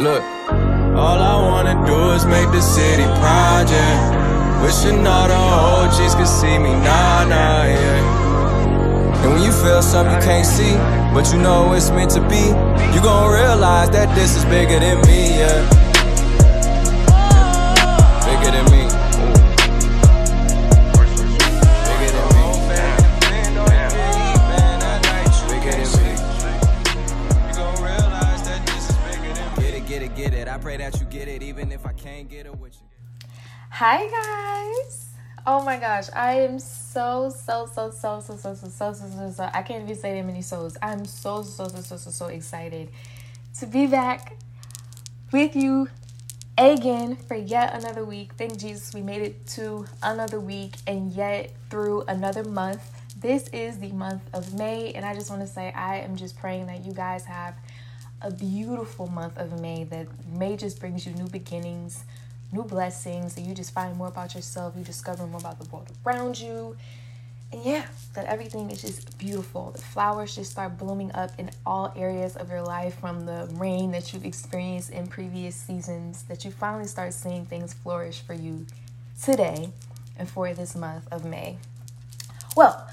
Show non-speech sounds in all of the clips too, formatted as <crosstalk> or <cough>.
Look, all I wanna do is make the city project. Wishing all the OGs could see me, nah, nah, yeah. And when you feel something you can't see, but you know it's meant to be, you gon' realize that this is bigger than me, yeah. Hi guys. Oh my gosh, I am so so so so so so so so so so so I can't even say that many souls. I'm so so so so so so excited to be back with you again for yet another week. Thank Jesus we made it to another week and yet through another month. This is the month of May and I just want to say I am just praying that you guys have a beautiful month of May that May just brings you new beginnings new blessings, and you just find more about yourself, you discover more about the world around you. And yeah, that everything is just beautiful. The flowers just start blooming up in all areas of your life from the rain that you've experienced in previous seasons, that you finally start seeing things flourish for you today and for this month of May. Well,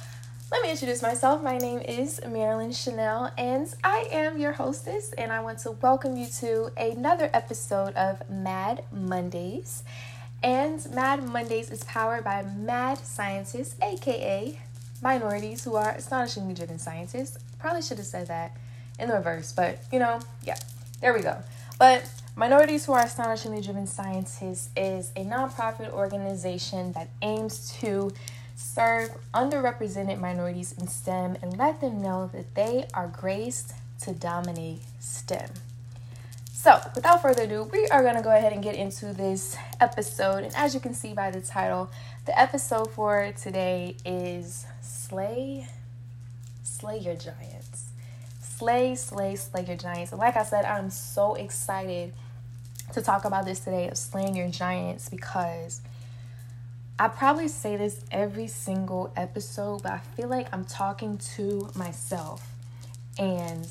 let me introduce myself. My name is Marilyn Chanel, and I am your hostess. And I want to welcome you to another episode of Mad Mondays. And Mad Mondays is powered by mad scientists, aka minorities who are astonishingly driven scientists. Probably should have said that in the reverse, but you know, yeah, there we go. But Minorities Who Are Astonishingly Driven Scientists is a nonprofit organization that aims to serve underrepresented minorities in STEM and let them know that they are graced to dominate STEM. So, without further ado, we are going to go ahead and get into this episode. And as you can see by the title, the episode for today is Slay Slay Your Giants. Slay, slay, slay your giants. And like I said, I'm so excited to talk about this today of slaying your giants because I probably say this every single episode, but I feel like I'm talking to myself and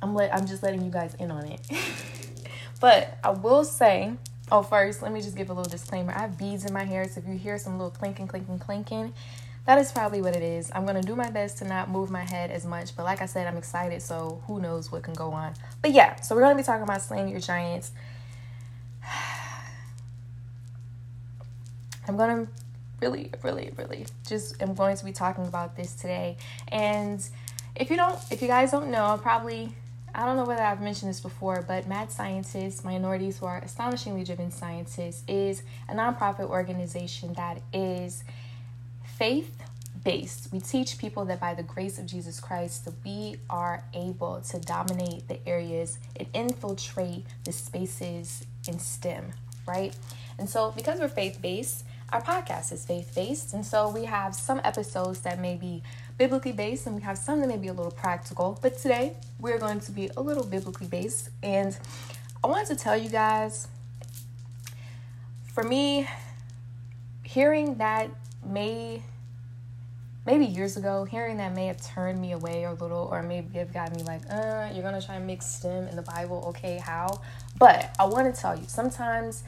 I'm let I'm just letting you guys in on it. <laughs> but I will say, oh first, let me just give a little disclaimer. I have beads in my hair, so if you hear some little clinking, clinking, clinking, that is probably what it is. I'm gonna do my best to not move my head as much, but like I said, I'm excited, so who knows what can go on. But yeah, so we're gonna be talking about slaying your giants. I'm gonna really, really, really just am going to be talking about this today. And if you don't, if you guys don't know, probably I don't know whether I've mentioned this before, but Mad Scientists, Minorities Who Are Astonishingly Driven Scientists, is a nonprofit organization that is faith based. We teach people that by the grace of Jesus Christ, we are able to dominate the areas and infiltrate the spaces in STEM, right? And so, because we're faith based, our podcast is faith based. And so, we have some episodes that may be biblically based and we have some that may be a little practical. But today, we're going to be a little biblically based. And I wanted to tell you guys for me, hearing that may maybe years ago, hearing that may have turned me away a little, or maybe have got me like, uh, you're gonna try and mix STEM in the Bible, okay, how? But I wanna tell you, sometimes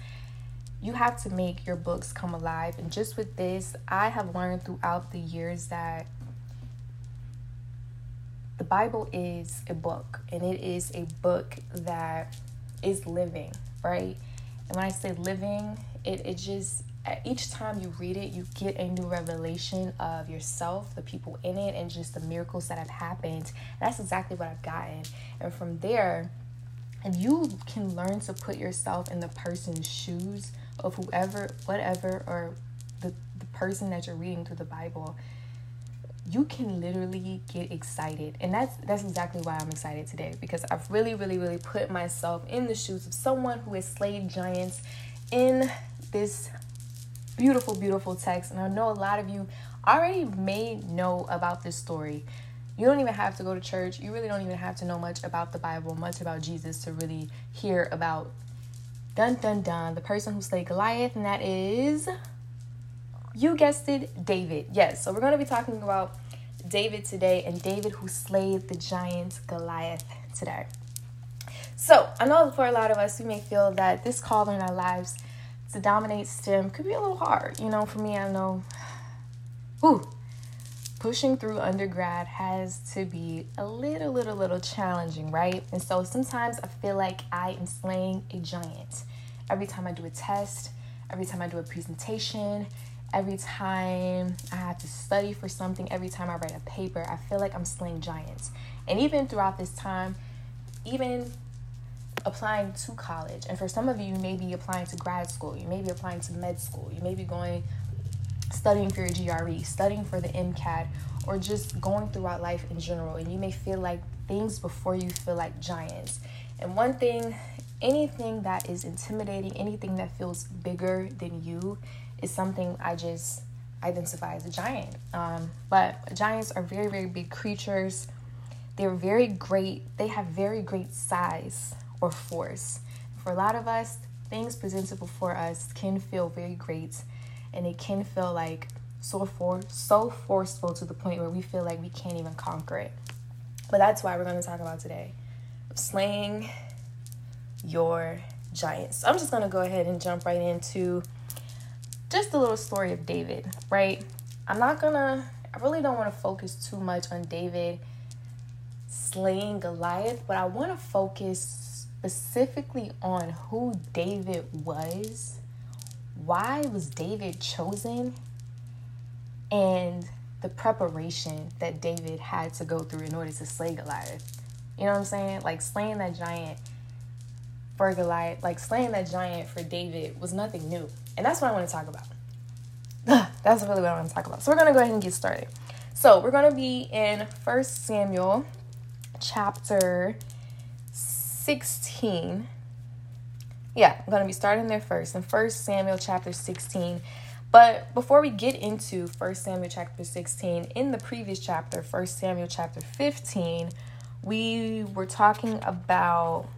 you have to make your books come alive. And just with this, I have learned throughout the years that the Bible is a book, and it is a book that is living, right? And when I say living, it, it just each time you read it, you get a new revelation of yourself, the people in it, and just the miracles that have happened. That's exactly what I've gotten. And from there, and you can learn to put yourself in the person's shoes of whoever, whatever, or the, the person that you're reading through the Bible, you can literally get excited. And that's that's exactly why I'm excited today because I've really, really, really put myself in the shoes of someone who has slayed giants in this beautiful, beautiful text. And I know a lot of you already may know about this story. You don't even have to go to church. You really don't even have to know much about the Bible, much about Jesus to really hear about dun dun dun the person who slayed Goliath, and that is you guessed it, David. Yes, so we're going to be talking about David today and David who slayed the giant Goliath today. So, I know for a lot of us, we may feel that this call in our lives to dominate STEM could be a little hard. You know, for me, I know, <sighs> whew, pushing through undergrad has to be a little, little, little challenging, right? And so sometimes I feel like I am slaying a giant. Every time I do a test, every time I do a presentation, every time I have to study for something, every time I write a paper, I feel like I'm slaying giants. And even throughout this time, even applying to college, and for some of you, you may be applying to grad school, you may be applying to med school, you may be going studying for your GRE, studying for the MCAT, or just going throughout life in general, and you may feel like things before you feel like giants. And one thing, anything that is intimidating, anything that feels bigger than you, is something I just identify as a giant. Um, but giants are very, very big creatures. They're very great, they have very great size or force. For a lot of us, things presented before us can feel very great and it can feel like so for so forceful to the point where we feel like we can't even conquer it. But that's why we're going to talk about today slaying your giants. So I'm just going to go ahead and jump right into just a little story of David, right? I'm not going to I really don't want to focus too much on David slaying Goliath, but I want to focus specifically on who David was why was David chosen and the preparation that David had to go through in order to slay Goliath. You know what I'm saying? Like slaying that giant for Goliath, like slaying that giant for David was nothing new. And that's what I want to talk about. <sighs> that's really what I want to talk about. So we're going to go ahead and get started. So we're going to be in First Samuel chapter 16 yeah, I'm going to be starting there first. In First Samuel chapter 16. But before we get into First Samuel chapter 16, in the previous chapter, First Samuel chapter 15, we were talking about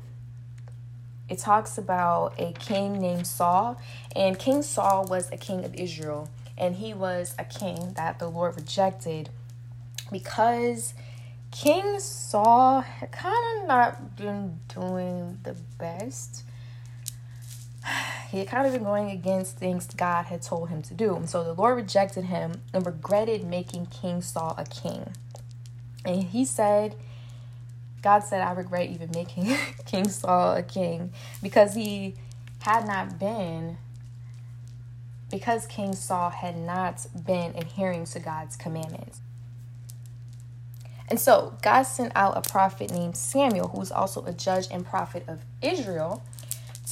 it talks about a king named Saul, and King Saul was a king of Israel, and he was a king that the Lord rejected because King Saul had kind of not been doing the best <sighs> he had kind of been going against things God had told him to do. And so the Lord rejected him and regretted making King Saul a king. And he said, God said, I regret even making <laughs> King Saul a king because he had not been, because King Saul had not been adhering to God's commandments. And so God sent out a prophet named Samuel, who was also a judge and prophet of Israel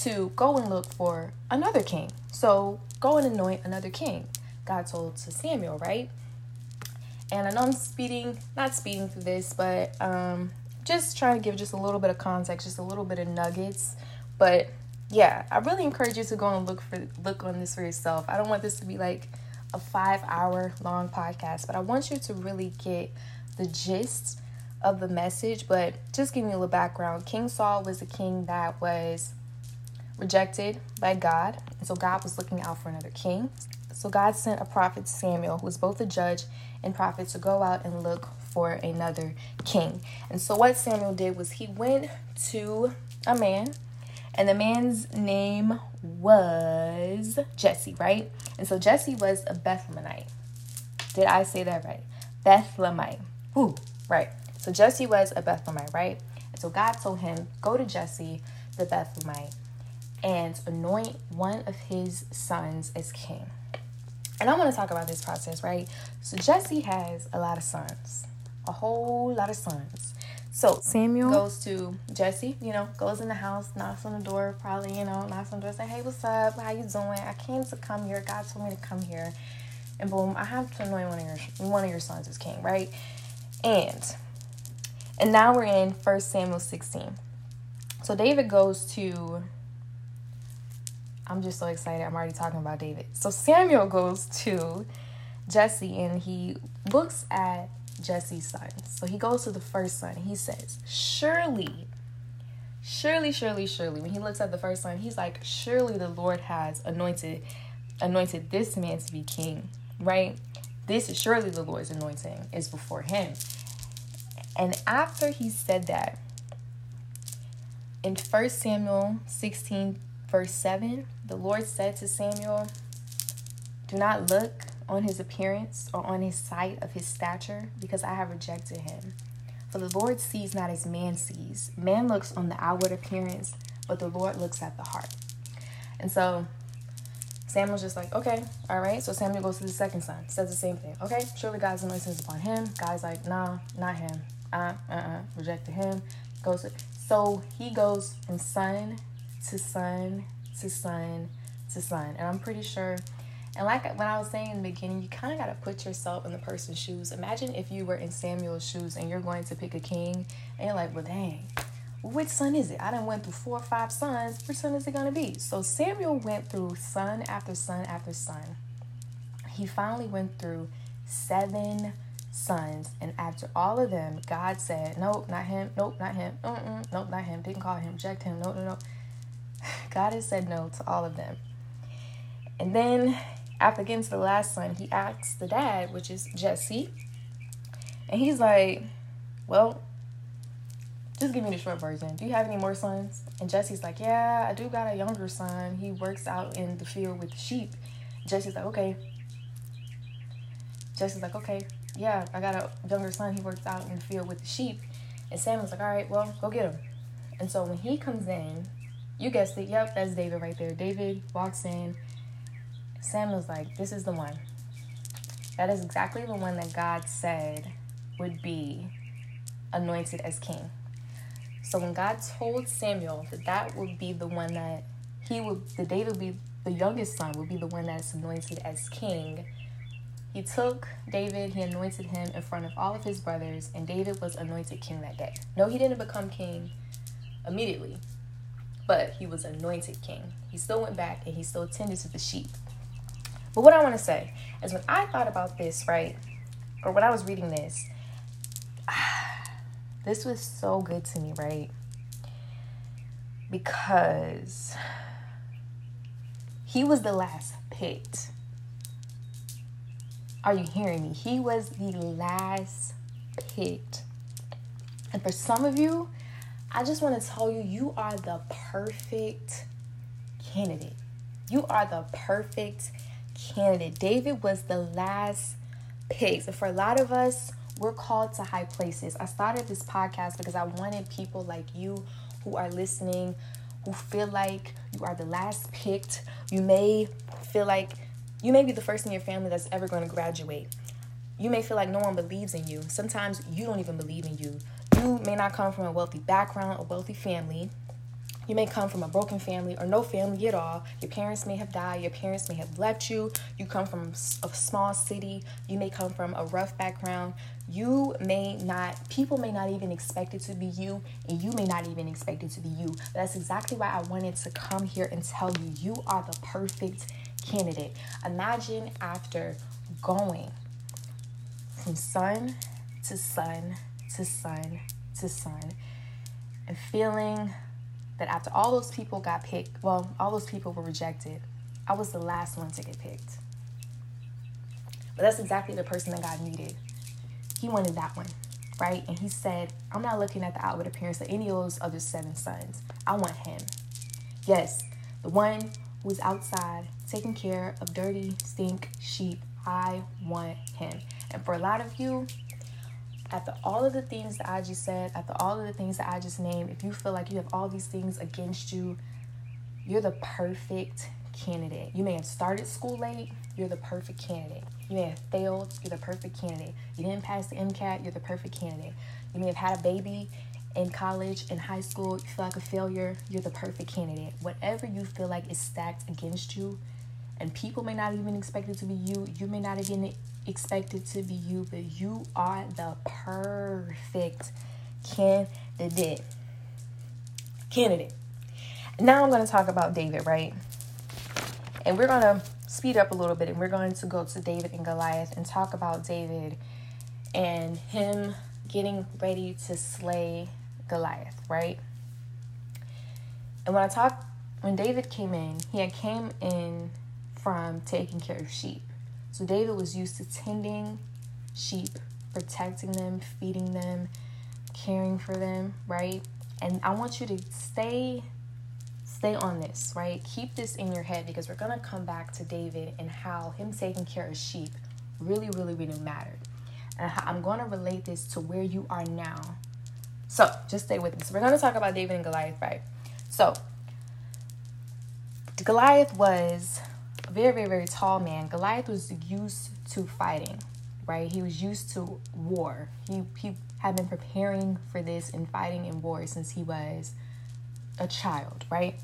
to go and look for another king. So go and anoint another king. God told to Samuel, right? And I know I'm speeding, not speeding through this, but um, just trying to give just a little bit of context, just a little bit of nuggets. But yeah, I really encourage you to go and look for look on this for yourself. I don't want this to be like a five hour long podcast, but I want you to really get the gist of the message. But just give me a little background. King Saul was a king that was rejected by God. And so God was looking out for another king. So God sent a prophet Samuel, who was both a judge and prophet, to go out and look for another king. And so what Samuel did was he went to a man, and the man's name was Jesse, right? And so Jesse was a Bethlehemite. Did I say that right? Bethlehemite. Ooh, right. So Jesse was a Bethlehemite, right? And so God told him, go to Jesse, the Bethlehemite, and anoint one of his sons as king. And I want to talk about this process, right? So Jesse has a lot of sons, a whole lot of sons. So Samuel goes to Jesse, you know, goes in the house, knocks on the door, probably, you know, knocks on the door, say, Hey, what's up? How you doing? I came to come here. God told me to come here. And boom, I have to anoint one of your one of your sons as king, right? And and now we're in First Samuel 16. So David goes to I'm just so excited. I'm already talking about David. So Samuel goes to Jesse and he looks at Jesse's sons. So he goes to the first son. He says, Surely, surely, surely, surely. When he looks at the first son, he's like, Surely the Lord has anointed anointed this man to be king, right? This is surely the Lord's anointing is before him. And after he said that, in 1 Samuel 16, verse 7, the Lord said to Samuel, Do not look on his appearance or on his sight of his stature, because I have rejected him. For the Lord sees not as man sees. Man looks on the outward appearance, but the Lord looks at the heart. And so Samuel's just like, okay, all right. So Samuel goes to the second son, says the same thing. Okay, surely God's is upon him. God's like, nah, not him. Uh, uh, uh, rejected him. Goes so he goes from son to son to son to son, and I'm pretty sure and like when I was saying in the beginning, you kind of got to put yourself in the person's shoes. Imagine if you were in Samuel's shoes and you're going to pick a king, and you're like, well, dang, which son is it? I done went through four or five sons. Which son is it going to be? So Samuel went through son after son after son. He finally went through seven sons. And after all of them, God said, nope, not him. Nope, not him. Mm-mm, nope, not him. Didn't call him. Reject him. No, no, no. God has said no to all of them. And then after getting to the last son, he asks the dad, which is Jesse, and he's like, Well, just give me the short version. Do you have any more sons? And Jesse's like, Yeah, I do got a younger son. He works out in the field with the sheep. Jesse's like, Okay. Jesse's like, Okay, yeah, I got a younger son. He works out in the field with the sheep. And Samuel's like, All right, well, go get him. And so when he comes in, you guessed it. Yep, that's David right there. David walks in Samuel's like, This is the one. That is exactly the one that God said would be anointed as king. So when God told Samuel that that would be the one that he would, the David would be the youngest son would be the one that's anointed as king. He took David, he anointed him in front of all of his brothers, and David was anointed king that day. No, he didn't become king immediately, but he was anointed king. He still went back and he still tended to the sheep. But what I want to say is when I thought about this, right, or when I was reading this, <sighs> this was so good to me, right? Because he was the last picked. Are you hearing me? He was the last picked. And for some of you, I just want to tell you, you are the perfect candidate. You are the perfect candidate. David was the last pick. So for a lot of us, we're called to high places. I started this podcast because I wanted people like you who are listening, who feel like you are the last picked. You may feel like you may be the first in your family that's ever going to graduate. You may feel like no one believes in you. Sometimes you don't even believe in you. You may not come from a wealthy background, a wealthy family. You may come from a broken family or no family at all. Your parents may have died. Your parents may have left you. You come from a small city. You may come from a rough background. You may not, people may not even expect it to be you, and you may not even expect it to be you. But that's exactly why I wanted to come here and tell you you are the perfect candidate. Imagine after going from son to son to son to son and feeling that after all those people got picked, well, all those people were rejected, I was the last one to get picked. But that's exactly the person that God needed. He wanted that one, right? And he said, I'm not looking at the outward appearance of any of those other seven sons. I want him. Yes, the one who's outside taking care of dirty, stink sheep. I want him. And for a lot of you, after all of the things that I just said, after all of the things that I just named, if you feel like you have all these things against you, you're the perfect candidate. You may have started school late, you're the perfect candidate. You may have failed, you're the perfect candidate. You didn't pass the MCAT, you're the perfect candidate. You may have had a baby in college, in high school, you feel like a failure, you're the perfect candidate. Whatever you feel like is stacked against you, and people may not even expect it to be you, you may not even expect it to be you, but you are the perfect candidate. Candidate. Now I'm going to talk about David, right? And we're going to speed up a little bit and we're going to go to David and Goliath and talk about David and him getting ready to slay Goliath, right? And when I talk, when David came in, he had came in from taking care of sheep. So David was used to tending sheep, protecting them, feeding them, caring for them, right? And I want you to stay stay on this, right? Keep this in your head because we're going to come back to David and how him taking care of sheep really, really, really mattered. And I'm going to relate this to where you are now. So just stay with me. So we're going to talk about David and Goliath, right? So Goliath was very, very, very tall man. Goliath was used to fighting, right? He was used to war. He, he had been preparing for this and fighting in war since he was a child, right?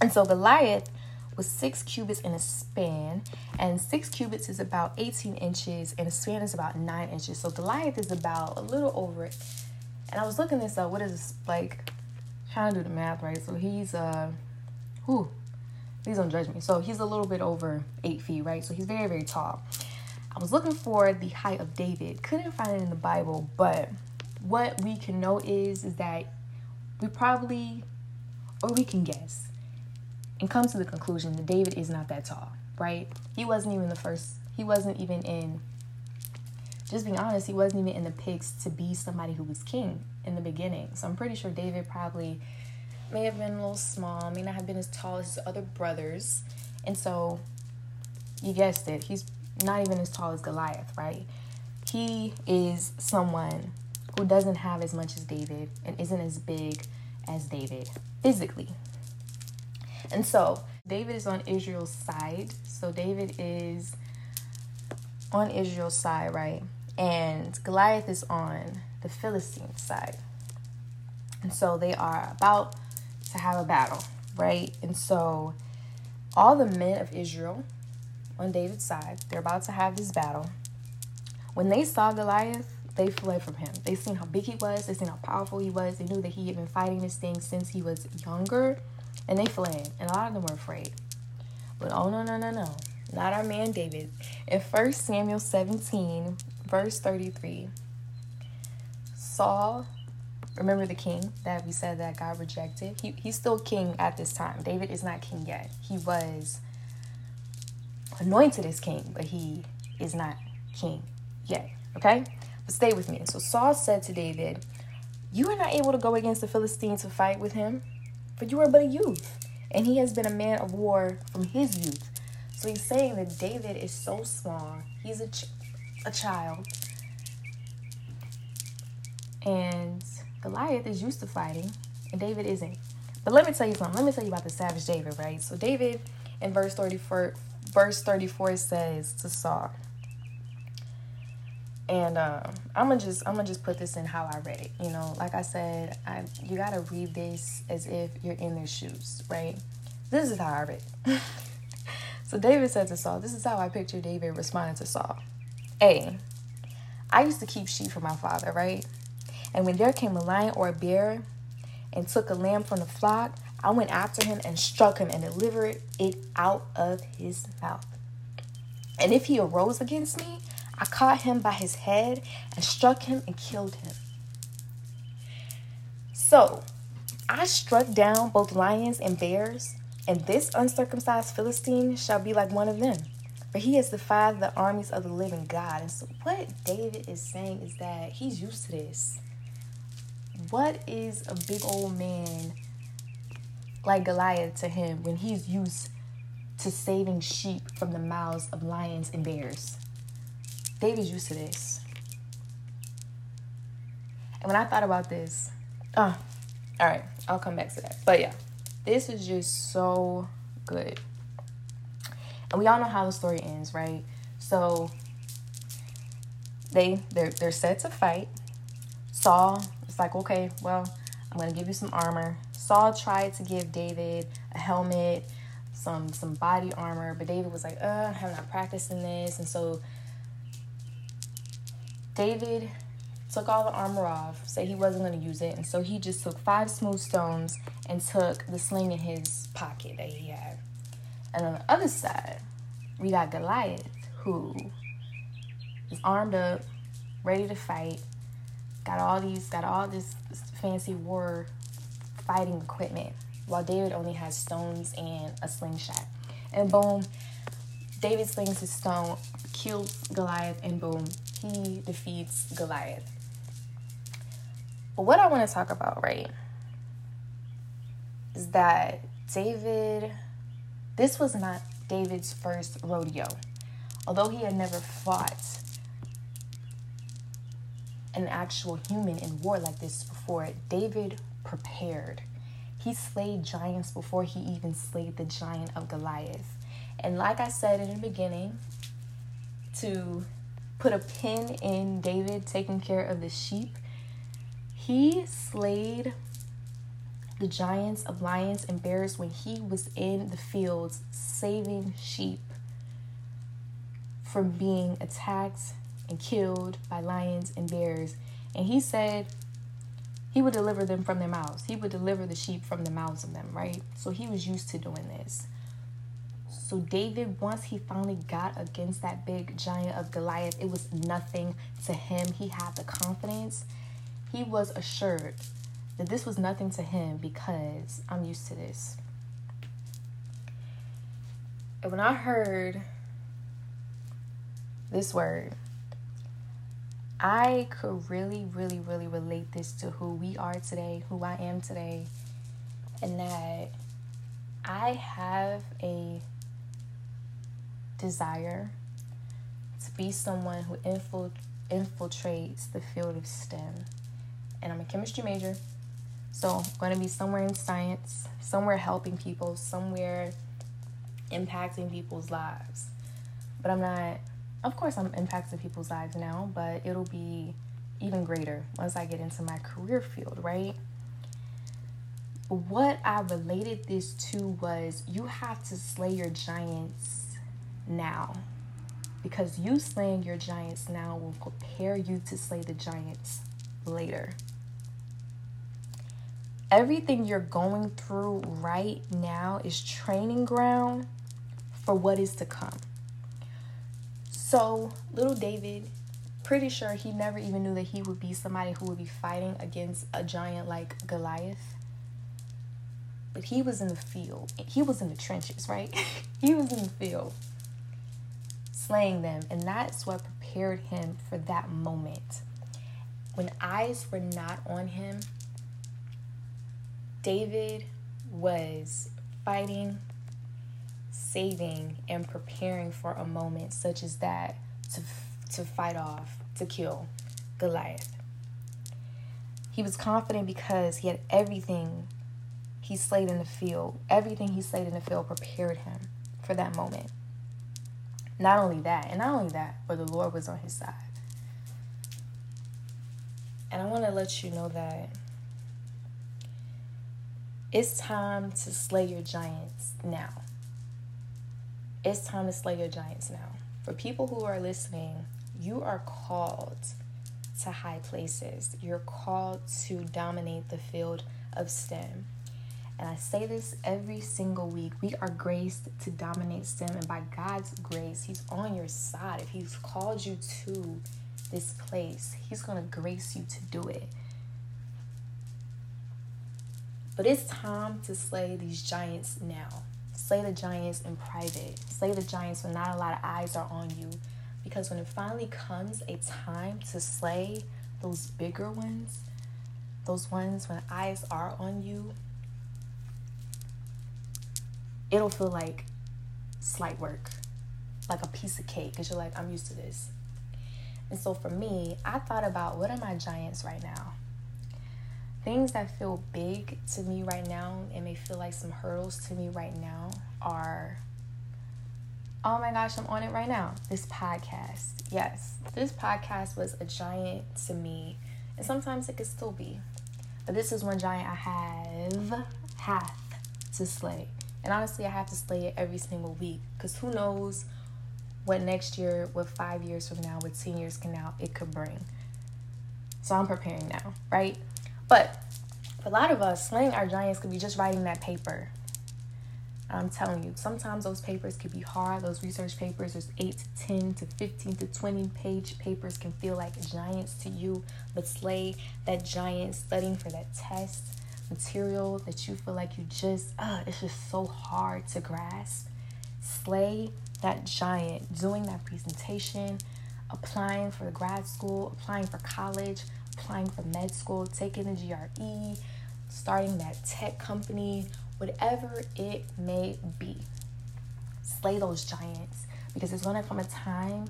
And so Goliath was six cubits in a span, and six cubits is about 18 inches, and a span is about nine inches. So Goliath is about a little over it. And I was looking this up. What is this like? Trying to do the math right. So he's uh, who? Please don't judge me. So he's a little bit over eight feet, right? So he's very very tall. I was looking for the height of David. Couldn't find it in the Bible, but what we can know is is that we probably or we can guess and come to the conclusion that David is not that tall, right? He wasn't even the first, he wasn't even in, just being honest, he wasn't even in the picks to be somebody who was king in the beginning. So I'm pretty sure David probably may have been a little small, may not have been as tall as his other brothers. And so you guessed it, he's not even as tall as Goliath, right? He is someone who doesn't have as much as David and isn't as big as David physically. And so David is on Israel's side. So David is on Israel's side, right? And Goliath is on the Philistine side. And so they are about to have a battle, right? And so all the men of Israel on David's side, they're about to have this battle. When they saw Goliath, they fled from him. They seen how big he was, they seen how powerful he was. They knew that he had been fighting this thing since he was younger, and they fled. And a lot of them were afraid. But oh no, no, no, no. Not our man David. In 1 Samuel 17, verse 33, Saul, remember the king that we said that God rejected? He, he's still king at this time. David is not king yet. He was anointed as king, but he is not king yet. Okay? But stay with me. So Saul said to David, You are not able to go against the Philistines to fight with him, for you are but a youth, and he has been a man of war from his youth. So he's saying that David is so small, he's a, ch- a child, and Goliath is used to fighting, and David isn't. But let me tell you something. Let me tell you about the savage David, right? So David in verse 34, verse 34 says to Saul, and uh, I'm gonna just I'm gonna just put this in how I read it. You know, like I said, I you gotta read this as if you're in their shoes, right? This is how I read. <laughs> so David said to Saul, "This is how I picture David responding to Saul." A, I used to keep sheep for my father, right? And when there came a lion or a bear and took a lamb from the flock, I went after him and struck him and delivered it out of his mouth. And if he arose against me, I caught him by his head and struck him and killed him. So I struck down both lions and bears, and this uncircumcised Philistine shall be like one of them. For he has defied the armies of the living God. And so, what David is saying is that he's used to this. What is a big old man like Goliath to him when he's used to saving sheep from the mouths of lions and bears? David's used to this. And when I thought about this, oh, all right, I'll come back to that. But yeah, this is just so good. And we all know how the story ends, right? So they they're they're set to fight. Saul like, okay, well, I'm gonna give you some armor. Saul tried to give David a helmet, some some body armor, but David was like, uh, I'm not practicing this, and so David took all the armor off, said he wasn't to use it, and so he just took five smooth stones and took the sling in his pocket that he had. And on the other side, we got Goliath, who is armed up, ready to fight, got all these, got all this fancy war fighting equipment, while David only has stones and a slingshot. And boom, David slings his stone, kills Goliath, and boom, he defeats Goliath. But what I want to talk about, right, is that David, this was not David's first rodeo. Although he had never fought an actual human in war like this before, David prepared. He slayed giants before he even slayed the giant of Goliath. And like I said in the beginning, to put a pin in David taking care of the sheep, he slayed the giants of lions and bears when he was in the fields saving sheep from being attacked and killed by lions and bears. And he said he would deliver them from their mouths. He would deliver the sheep from the mouths of them, right? So he was used to doing this. So David, once he finally got against that big giant of Goliath, it was nothing to him. He had the confidence. He was assured that this was nothing to him because I'm used to this. And when I heard this word, I could really, really, really relate this to who we are today, who I am today, and that I have a desire to be someone who infiltrates the field of STEM. And I'm a chemistry major, so I'm going to be somewhere in science, somewhere helping people, somewhere impacting people's lives. But I'm not, of course, I'm impacting people's lives now, but it'll be even greater once I get into my career field, right? What I related this to was you have to slay your giants now. Because you slaying your giants now will prepare you to slay the giants later everything you're going through right now is training ground for what is to come. So, little David, pretty sure he never even knew that he would be somebody who would be fighting against a giant like Goliath. But he was in the field. He was in the trenches, right? <laughs> he was in the field slaying them. And that's what prepared him for that moment. When eyes were not on him, David was fighting, saving, and preparing for a moment such as that to, to fight off, to kill Goliath. He was confident because he had everything he slayed in the field, everything he slayed in the field prepared him for that moment. Not only that, and not only that, but the Lord was on his side. And I want to let you know that it's time to slay your giants now. It's time to slay your giants now. For people who are listening, you are called to high places. You're called to dominate the field of STEM. And I say this every single week. We are graced to dominate STEM, and by God's grace, He's on your side. If He's called you to this place, He's going to grace you to do it. But it's time to slay these giants now. Slay the giants in private. Slay the giants when not a lot of eyes are on you. Because when it finally comes a time to slay those bigger ones, those ones when eyes are on you, it'll feel like slight work, like a piece of cake, because you're like, I'm used to this. And so for me, I thought about what are my giants right now? Things that feel big to me right now and may feel like some hurdles to me right now are oh my gosh, I'm on it right now. This podcast. Yes, this podcast was a giant to me, and sometimes it could still be. But this is one giant I have have to slay. And honestly, I have to slay it every single week because who knows what next year, what five years from now, what 10 years from now it could bring. So I'm preparing now, right? But for a lot of us, slaying our giants could be just writing that paper. I'm telling you, sometimes those papers can be hard. Those research papers, there's 8 to 10 to 15 to 20 page papers can feel like giants to you. But slay that giant, studying for that test, material that you feel like you just, uh, it's just so hard to grasp. Slay that giant, doing that presentation, applying for grad school, applying for college, applying for med school, taking the GRE, starting that tech company, whatever it may be. Slay those giants because it's going to come a time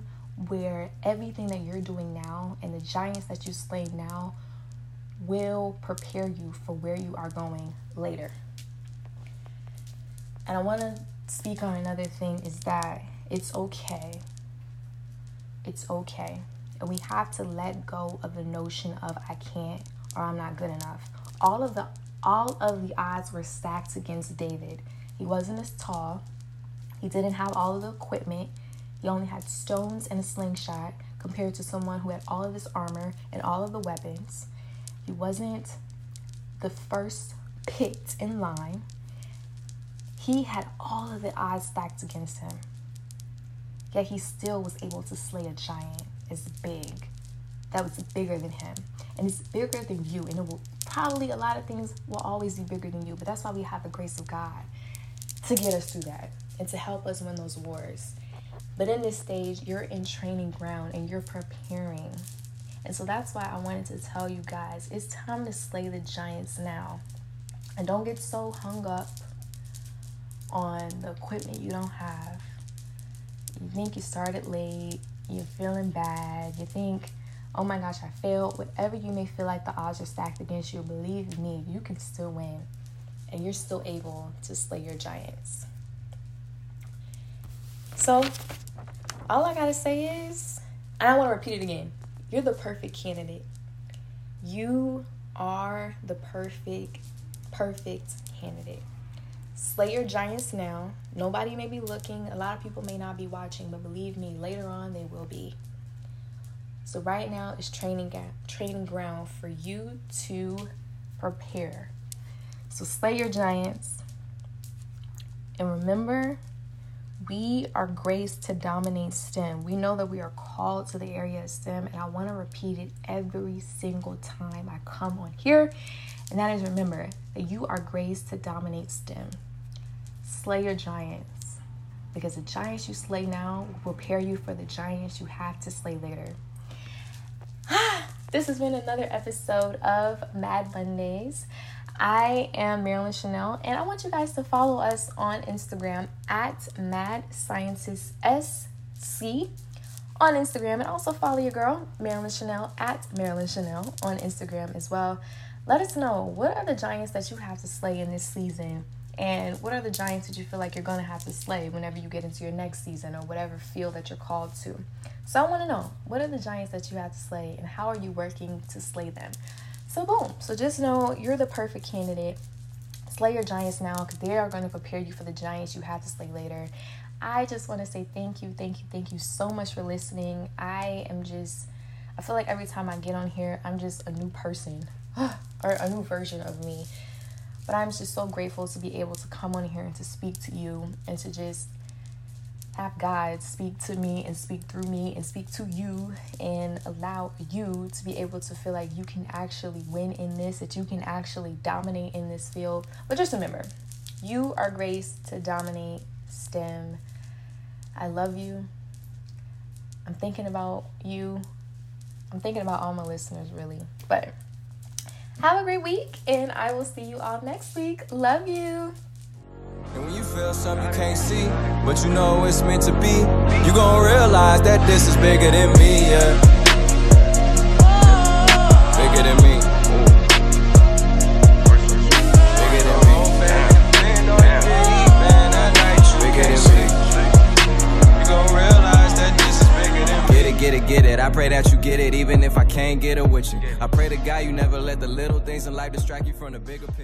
where everything that you're doing now and the giants that you slay now will prepare you for where you are going later. And I want to speak on another thing is that it's okay. It's okay. And we have to let go of the notion of I can't or I'm not good enough. All of the all of the odds were stacked against David. He wasn't as tall. He didn't have all of the equipment. He only had stones and a slingshot compared to someone who had all of this armor and all of the weapons. He wasn't the first picked in line. He had all of the odds stacked against him. Yet he still was able to slay a giant as big that was bigger than him. And it's bigger than you. And it will probably a lot of things will always be bigger than you. But that's why we have the grace of God to get us through that and to help us win those wars. But in this stage, you're in training ground and you're preparing. And so that's why I wanted to tell you guys it's time to slay the giants now. And don't get so hung up on the equipment you don't have. You think you started late, you're feeling bad, you think, oh my gosh, I failed. Whatever you may feel like the odds are stacked against you, believe me, you can still win. And you're still able to slay your giants. So, all I gotta say is, I want to repeat it again. You're the perfect candidate. You are the perfect, perfect candidate. Slay your giants now. Nobody may be looking. A lot of people may not be watching, but believe me, later on they will be. So right now is training training ground for you to prepare. So slay your giants. And remember, we are graced to dominate STEM. We know that we are called to the area of STEM, and I want to repeat it every single time I come on here. And that is remember that you are graced to dominate STEM slay your giants because the giants you slay now will prepare you for the giants you have to slay later. <sighs> this has been another episode of Mad Mondays. I am Marilyn Chanel, and I want you guys to follow us on Instagram at Mad Sciences SC on Instagram, and also follow your girl Marilyn Chanel at Marilyn Chanel on Instagram as well. Let us know what are the giants that you have to slay in this season and what are the giants that you feel like you're going to have to slay whenever you get into your next season or whatever field that you're called to? So I want to know what are the giants that you have to slay and how are you working to slay them? So, boom. So just know you're the perfect candidate. Slay your giants now because they are going to prepare you for the giants you have to slay later. I just want to say thank you, thank you, thank you so much for listening. I am just, I feel like every time I get on here, I'm just a new person <gasps> or a new version of me. But I'm just so grateful to be able to come on here and to speak to you and to just have God speak to me and speak through me and speak to you and allow you to be able to feel like you can actually win in this, that you can actually dominate in this field. But just remember, you are graced to dominate STEM. I love you. I'm thinking about you. I'm thinking about all my listeners, really. But have a great week, and I will see you all next week. Love you. And when you feel something you can't see, but you know it's meant to be, you realize that this is bigger than me, yeah. Bigger than me. Get it, get it. I pray that you get it, even if I can't get it with you. I pray to God you never let the little things in life distract you from the bigger picture.